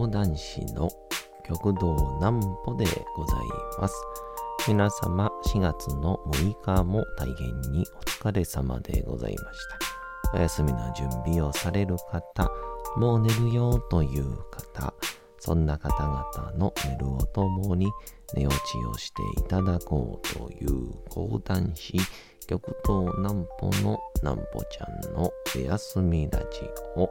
講談師の極道南歩でございます。皆様4月の6日も大変にお疲れ様でございました。お休みの準備をされる方、もう寝るよという方、そんな方々の寝るをともに寝落ちをしていただこうという講談師、極東南歩の南歩ちゃんのお休みラジオ。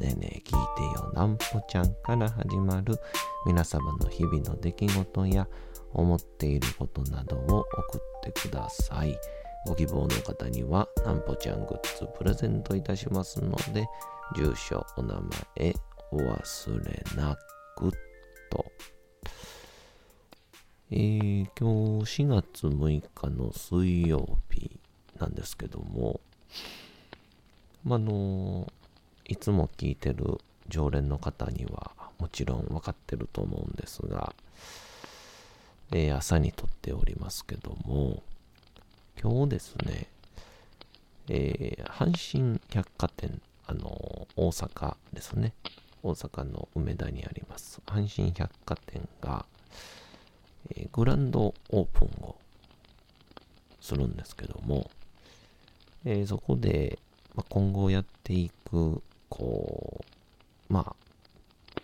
ねえねえ聞いてよなんぽちゃんから始まる皆様の日々の出来事や思っていることなどを送ってください。ご希望の方にはなんぽちゃんグッズプレゼントいたしますので、住所、お名前、お忘れなくと。えー、今日4月6日の水曜日なんですけども、まあのいつも聞いてる常連の方にはもちろん分かってると思うんですが、えー朝に撮っておりますけども、今日ですね、えー阪神百貨店、あの大阪ですね、大阪の梅田にあります。阪神百貨店が、えーグランドオープンをするんですけども、えーそこで、まあ、今後やっていく、こう、まあ、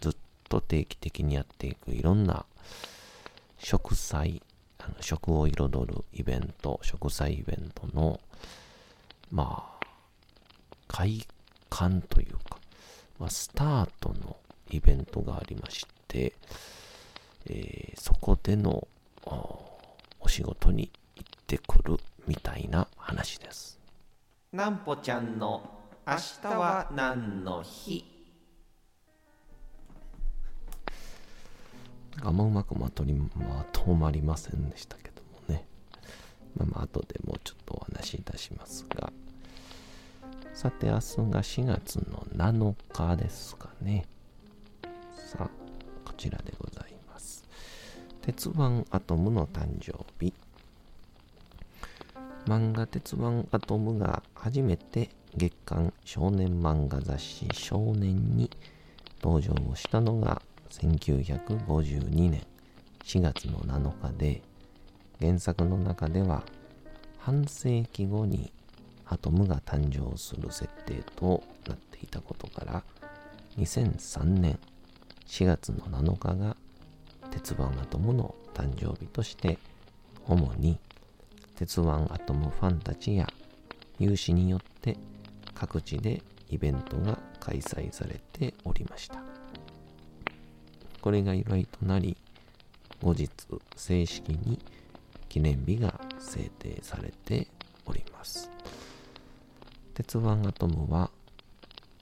ずっと定期的にやっていくいろんな食祭、あの食を彩るイベント、食祭イベントの、まあ、開館というか、まあ、スタートのイベントがありまして、えーそこでのおお仕事に行ってくるみたいな話です。なんぽちゃんの明日は何の日？あんまうまくまとりまとまりませんでしたけどもね。まあまあ後でもうちょっとお話しいたしますが。さて明日が4月の7日ですかね。さあ、こちらでございます。鉄腕アトムの誕生日。漫画鉄腕アトムが初めて月刊少年漫画雑誌少年に登場をしたのが1952年4月の7日で原作の中では半世紀後にアトムが誕生する設定となっていたことから2003年4月の7日が鉄腕アトムの誕生日として主に鉄腕アトムファンたちや有志によって各地でイベントが開催されておりました。これが由来となり後日正式に記念日が制定されております。鉄腕アトムは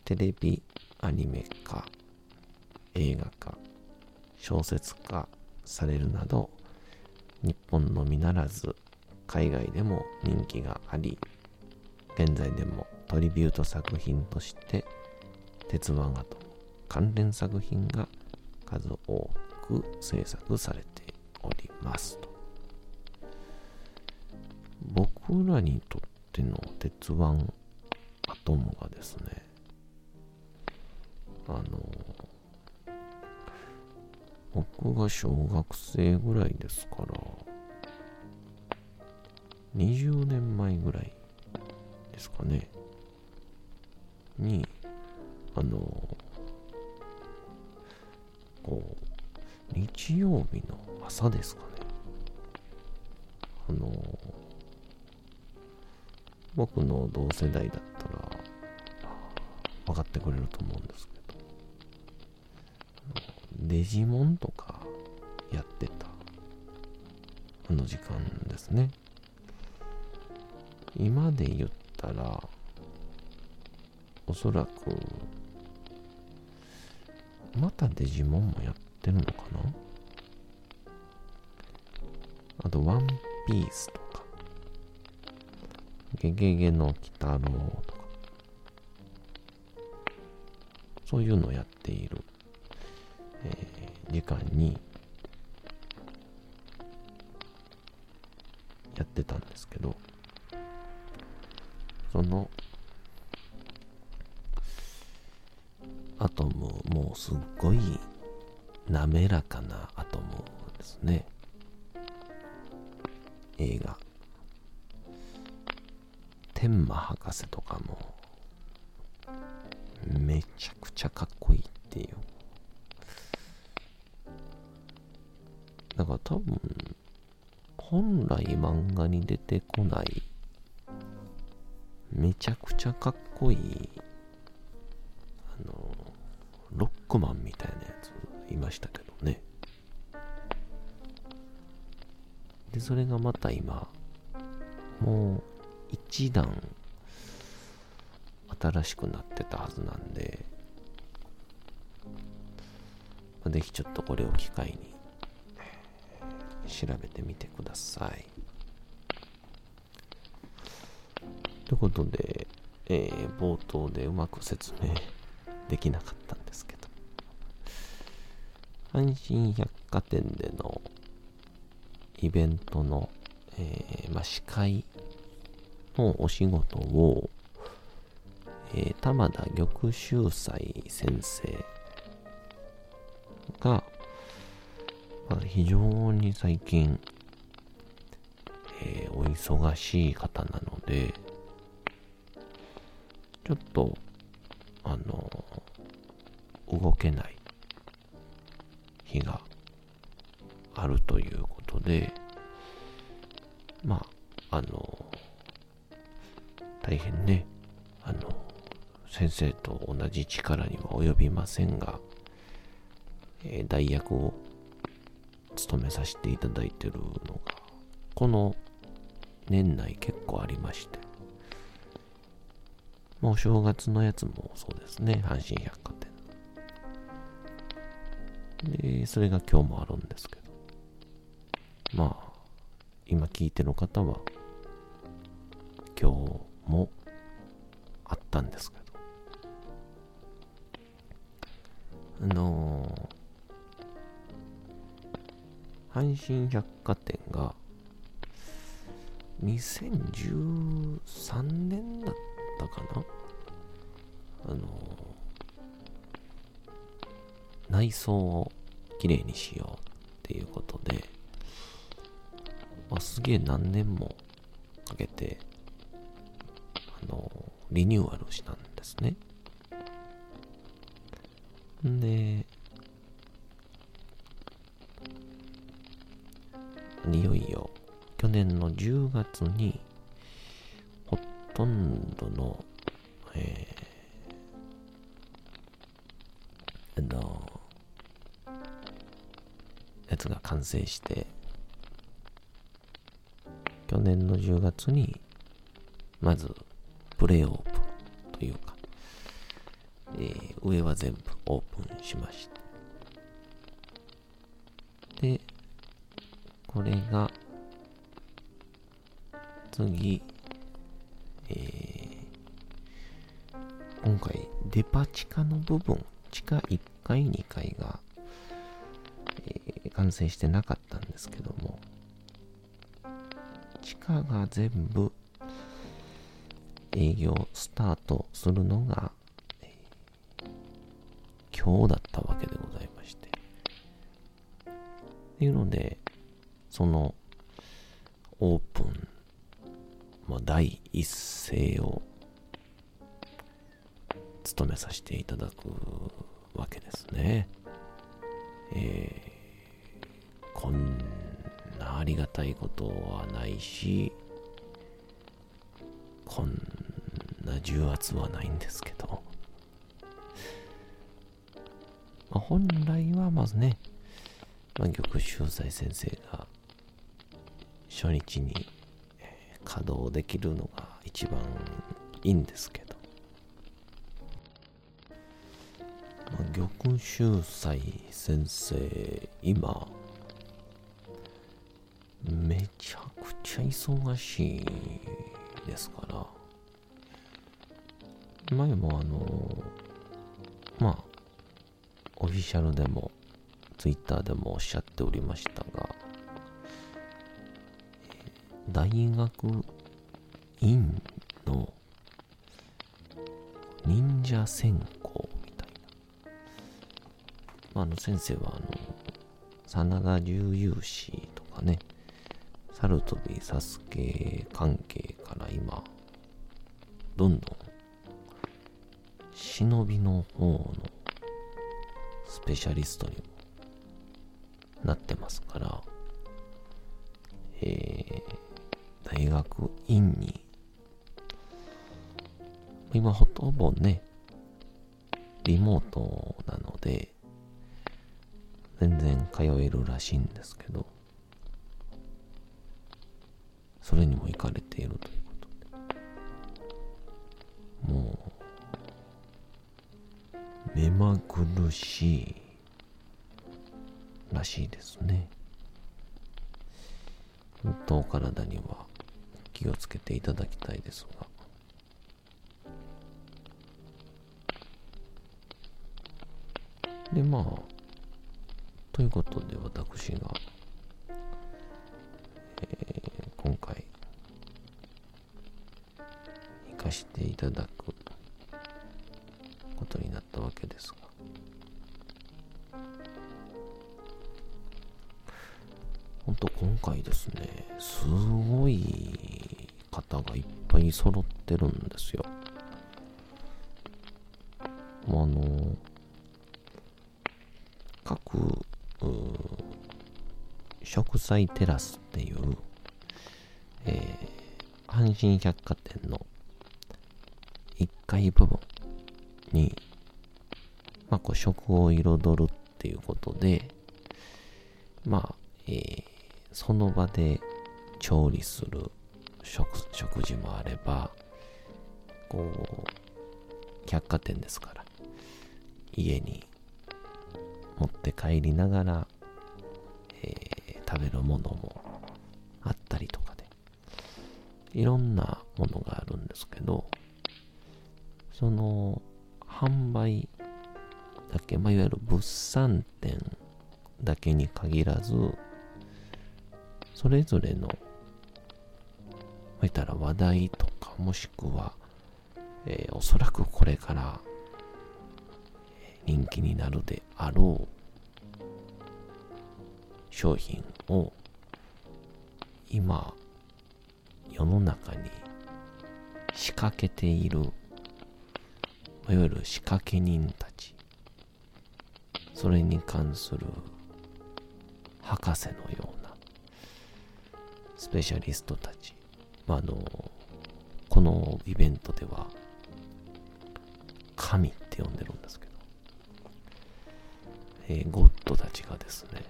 テレビアニメ化映画化小説化されるなど日本のみならず海外でも人気があり現在でもトリビュート作品として鉄腕アトム関連作品が数多く制作されておりますと。僕らにとっての鉄腕アトムがですねあの僕が小学生ぐらいですから20年前ぐらいですかね。にあのこう日曜日の朝ですかね。あの僕の同世代だったら分かってくれると思うんですけどデジモンとかやってたあの時間ですね。今で言ったらおそらくまたデジモンもやってるのかな？あと、ワンピースとか、ゲゲゲの鬼太郎とか、そういうのをやっている、えー、時間に、やってたんですけど、その、アトム、もうすっごい滑らかなアトムですね。映画。天馬博士とかも、めちゃくちゃかっこいいっていう。だから多分、本来漫画に出てこないめちゃくちゃかっこいいマンみたいなやついましたけどねでそれがまた今もう一段新しくなってたはずなんでぜひちょっとこれを機会に調べてみてください。ということで、えー、冒頭でうまく説明できなかったんですけど、阪神百貨店でのイベントの、えー、まあ、司会のお仕事を、えー、玉田玉秀斎先生が、まあ、非常に最近、えー、お忙しい方なので、ちょっと、あの、動けない日があるということで、まあ、あの、大変ね、あの、先生と同じ力には及びませんが、えー、代役を務めさせていただいてるのが、この年内結構ありまして、もうお正月のやつもそうですね、阪神百貨。で、それが今日もあるんですけど、まあ、今聞いてる方は、今日もあったんですけど、あのー、阪神百貨店が2013年だったかな？内装をきれいにしようっていうことで、まあ、すげえ何年もかけてあのリニューアルしたんですね。んでいよいよ去年の10月に、ほとんどの、え完成して、去年の10月に、まず、プレイオープンというか、えー、上は全部オープンしました。で、これが、次、えー、今回、デパ地下の部分、地下1階、2階が、えー、完成してなかったんですけども、地下が全部営業スタートするのが、今日だったわけでございまして。っていうので、そのオープンまあ、第一声を務めさせていただくわけですね。えー、こんなありがたいことはないし、こんな重圧はないんですけど、まあ、本来はまずね、まあ、玉秀斎先生が初日に稼働できるのが一番いいんですけど、まあ、玉秀斎先生今忙しいですから。前もあのまあオフィシャルでもツイッターでもおっしゃっておりましたが大学院の忍者専攻みたいな、まあ、あの先生はあの真田重勇士とかねサルトビサスケ関係から今どんどん忍びの方のスペシャリストにもなってますから、えー、大学院に今ほとんどねリモートなので全然通えるらしいんですけどそれにも行かれているということ。でもう目まぐるしいらしいですね。本当お体には気をつけていただきたいですが。でまあということで私がかしていただくことになったわけですが。本当今回ですねすごい方がいっぱい揃ってるんですよ。あの各食材テラスっていう、えー、阪神百貨店の階部分に、まあ、こう食を彩るっていうことで、まあ、えー、その場で調理する食食事もあれば、こう、百貨店ですから、家に持って帰りながら、えー、食べるものもあったりとかで、いろんなものがあるんですけど、その販売だけ、まあ、いわゆる物産展だけに限らずそれぞれのまあ、たら話題とかもしくは、えー、おそらくこれから人気になるであろう商品を今世の中に仕掛けているいわゆる仕掛け人たち。それに関する博士のようなスペシャリストたち、まあ、あのこのイベントでは神って呼んでるんですけど、えー、ゴッドたちがですね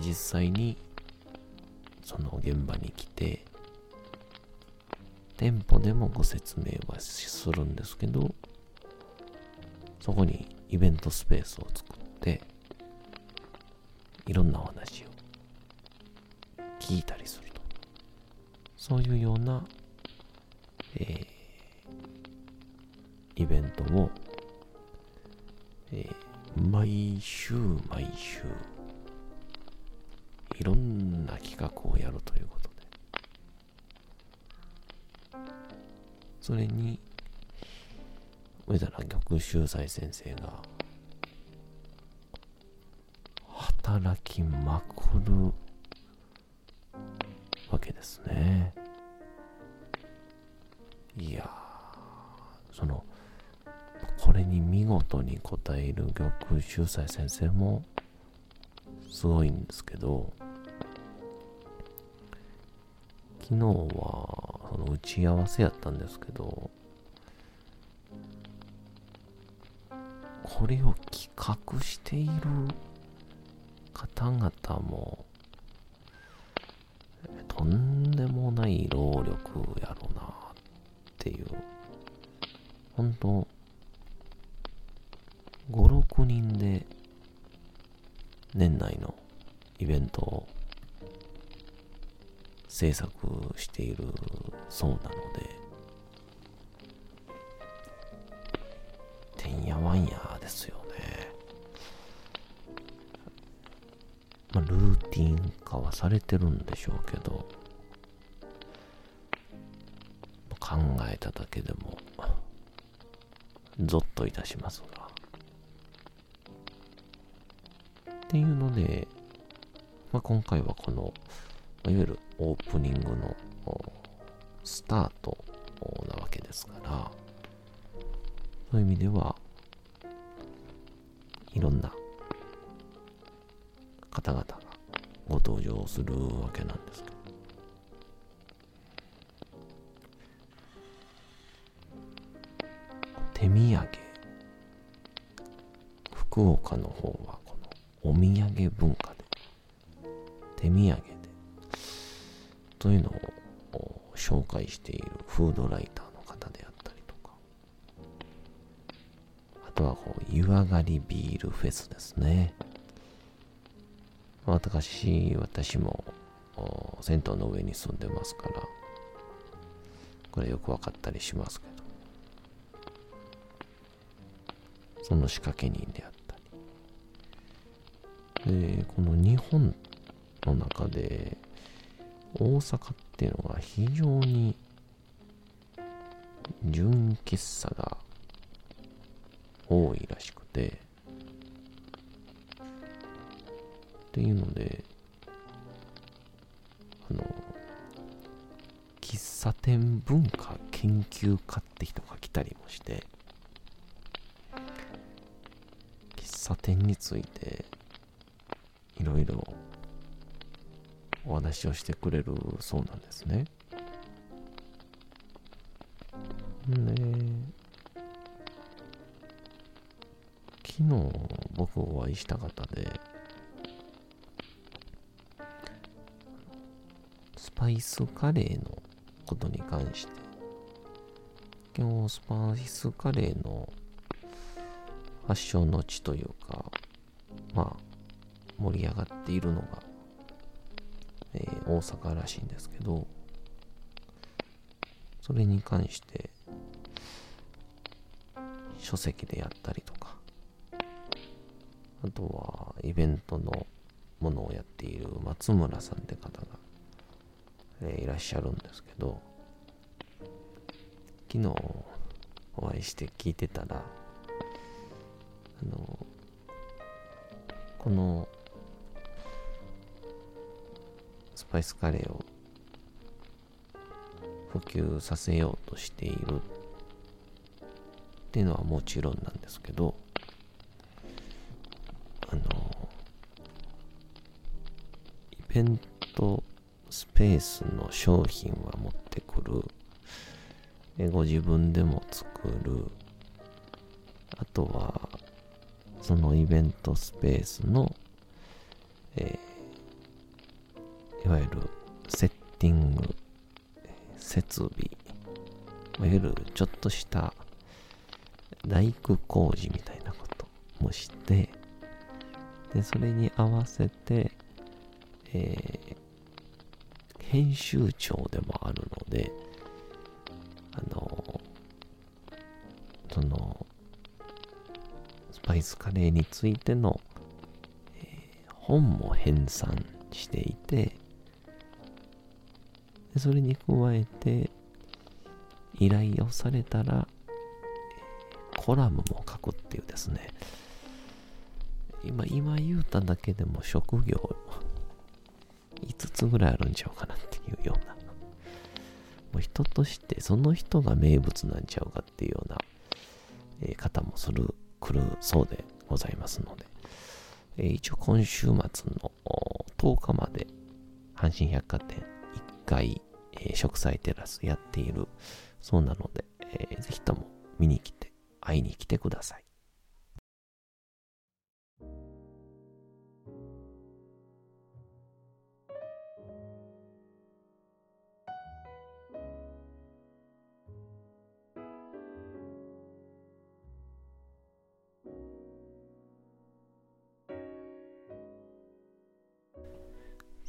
実際にその現場に来て店舗でもご説明はするんですけど、そこにイベントスペースを作って、いろんなお話を聞いたりすると。そういうような、えー、イベントを、えー、毎週毎週、いろんな企画をやるということそれに、上田玉秀斎先生が、働きまくるわけですね。いやその、これに見事に答える玉秀斎先生もすごいんですけど、昨日はその打ち合わせやったんですけど、これを企画している方々も、とんでもない労力やろうなっていう、本当6人で年内のイベントを制作しているそうなので、てんやわんやですよね。まあ、ルーティン化はされてるんでしょうけど、考えただけでも、ゾッといたしますが。っていうので、まあ、今回はこの、いわゆるオープニングのスタートなわけですから、そういう意味では、いろんな方々がご登場するわけなんですけど、手土産福岡の方はこのお土産文化で手土産でというのを紹介しているフードライターの方であったりとか。あとはこう湯上がりビールフェスですね。私私も銭湯の上に住んでますから。これよく分かったりしますけど。その仕掛け人であったり。で、この日本の中で、大阪っていうのが非常に純喫茶が多いらしくて、っていうので、あの、喫茶店文化研究家って人が来たりもして喫、茶店についていろいろお話をしてくれるそうなんですね。で、昨日僕お会いした方で、スパイスカレーのことに関して、今日スパイスカレーの発祥の地というか、まあ、盛り上がっているのが、えー、大阪らしいんですけど、それに関して、書籍でやったりとか、あとはイベントのものをやっている松村さんって方が、えー、いらっしゃるんですけど、昨日お会いして聞いてたら、あのこのスパイスカレーを普及させようとしている。っていうのはもちろんなんですけどあのイベントスペースの商品は持ってくる。ご自分でも作る。あとはそのイベントスペースの、設備、いわゆるちょっとした大工工事みたいなこともして、で、それに合わせて、えー、編集長でもあるので、あの、その、スパイスカレーについての、えー、本も編纂していてでそれに加えて依頼をされたら、コラムも書くっていうですね。今今言うただけでも職業5つぐらいあるんちゃうかなっていうような。もう人としてその人が名物なんちゃうかっていうような、え、方もする来るそうでございますので、え、一応今週末の10日まで阪神百貨店1階、えー、植栽テラスやっているそうなので、えー、ぜひとも見に来て会いに来てください。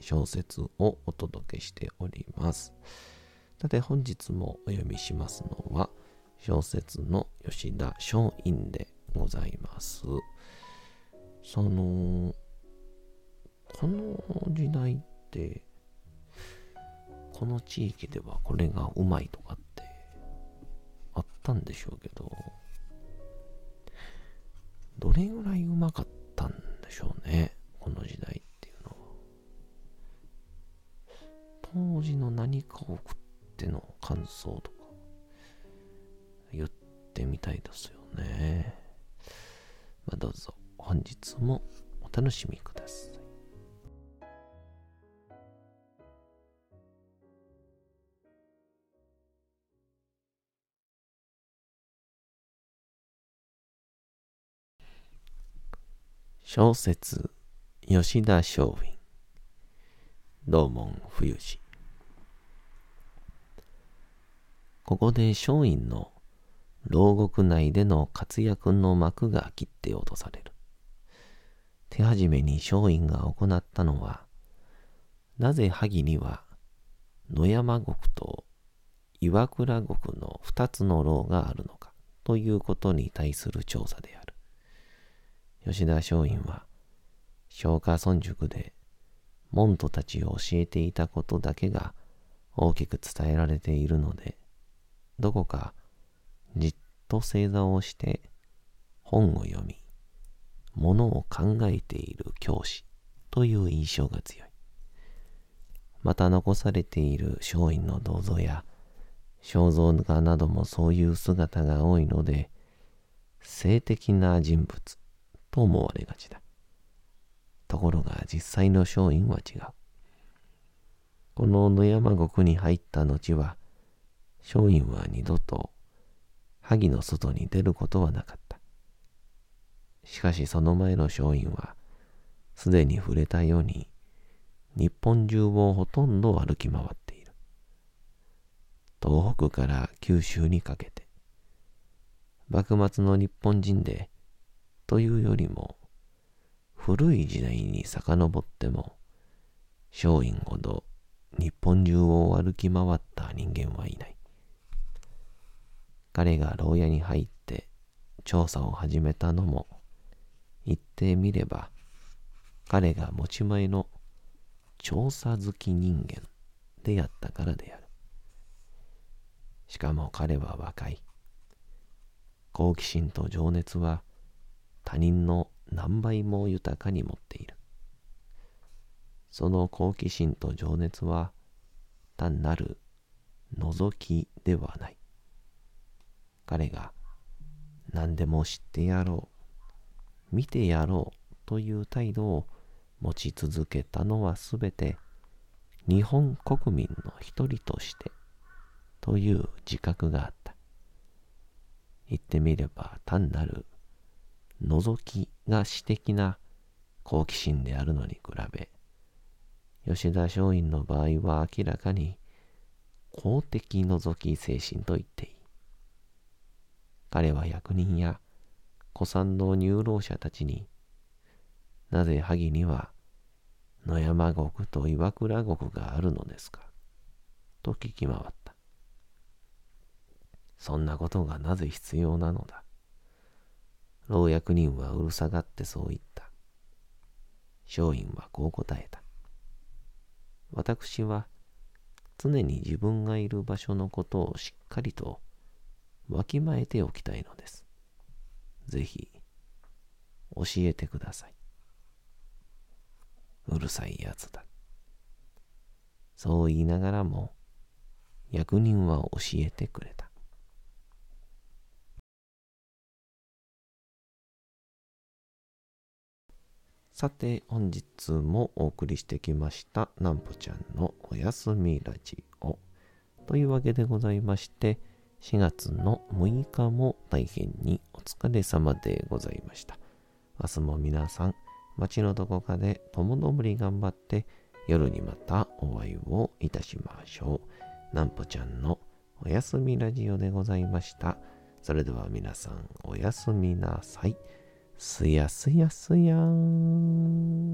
小説をお届けしております。さて本日もお読みしますのは小説の吉田松陰でございます。その、この時代ってこの地域ではこれがうまいとかってあったんでしょうけど、どれぐらいうまかったんでしょうね、この時の何かを食っての感想とか、言ってみたいですよね。まあ、どうぞ本日もお楽しみください。小説吉田松陰道門冬至ここで松陰の牢獄内での活躍の幕が切って落とされる。手始めに松陰が行ったのはなぜ萩には野山国と岩倉国の二つの牢があるのかということに対する調査である。吉田松陰は、松下村塾で門徒たちを教えていたことだけが大きく伝えられているので、どこかじっと正座をして本を読み、ものを考えている教師という印象が強い。また残されている松陰の銅像や肖像画などもそういう姿が多いので、性的な人物と思われがちだ。ところが実際の松陰は違う。この野山国に入った後は、松陰は二度と萩の外に出ることはなかった。しかしその前の松陰は、すでに触れたように、日本中をほとんど歩き回っている。東北から九州にかけて、幕末の日本人でというよりも、古い時代に遡っても、松陰ほど日本中を歩き回った人間はいない。彼が牢屋に入って調査を始めたのも、言ってみれば、彼が持ち前の調査好き人間でやったからである。しかも彼は若い。好奇心と情熱は他人の何倍も豊かに持っている。その好奇心と情熱は単なる覗きではない。彼が何でも知ってやろう、見てやろうという態度を持ち続けたのはすべて日本国民の一人としてという自覚があった。言ってみれば単なる覗きが私的な好奇心であるのに比べ、吉田松陰の場合は明らかに公的覗き精神と言っていい。彼は役人や古参の入老者たちに、なぜ萩には野山国と岩倉国があるのですか？と聞き回った。そんなことがなぜ必要なのだ？老役人はうるさがってそう言った。松陰はこう答えた。私は常に自分がいる場所のことをしっかりとわきまえておきたいのです。ぜひ教えてください。うるさいやつだ。そう言いながらも役人は教えてくれた。さて、本日もお送りしてきました、なんぽちゃんのおやすみラジオ。というわけでございまして、4月の6日も大変にお疲れ様でございました。明日も皆さん、街のどこかで共どもり頑張って、夜にまたお会いをいたしましょう。なんぽちゃんのおやすみラジオでございました。それでは皆さんおやすみなさい。すやすやすやーん。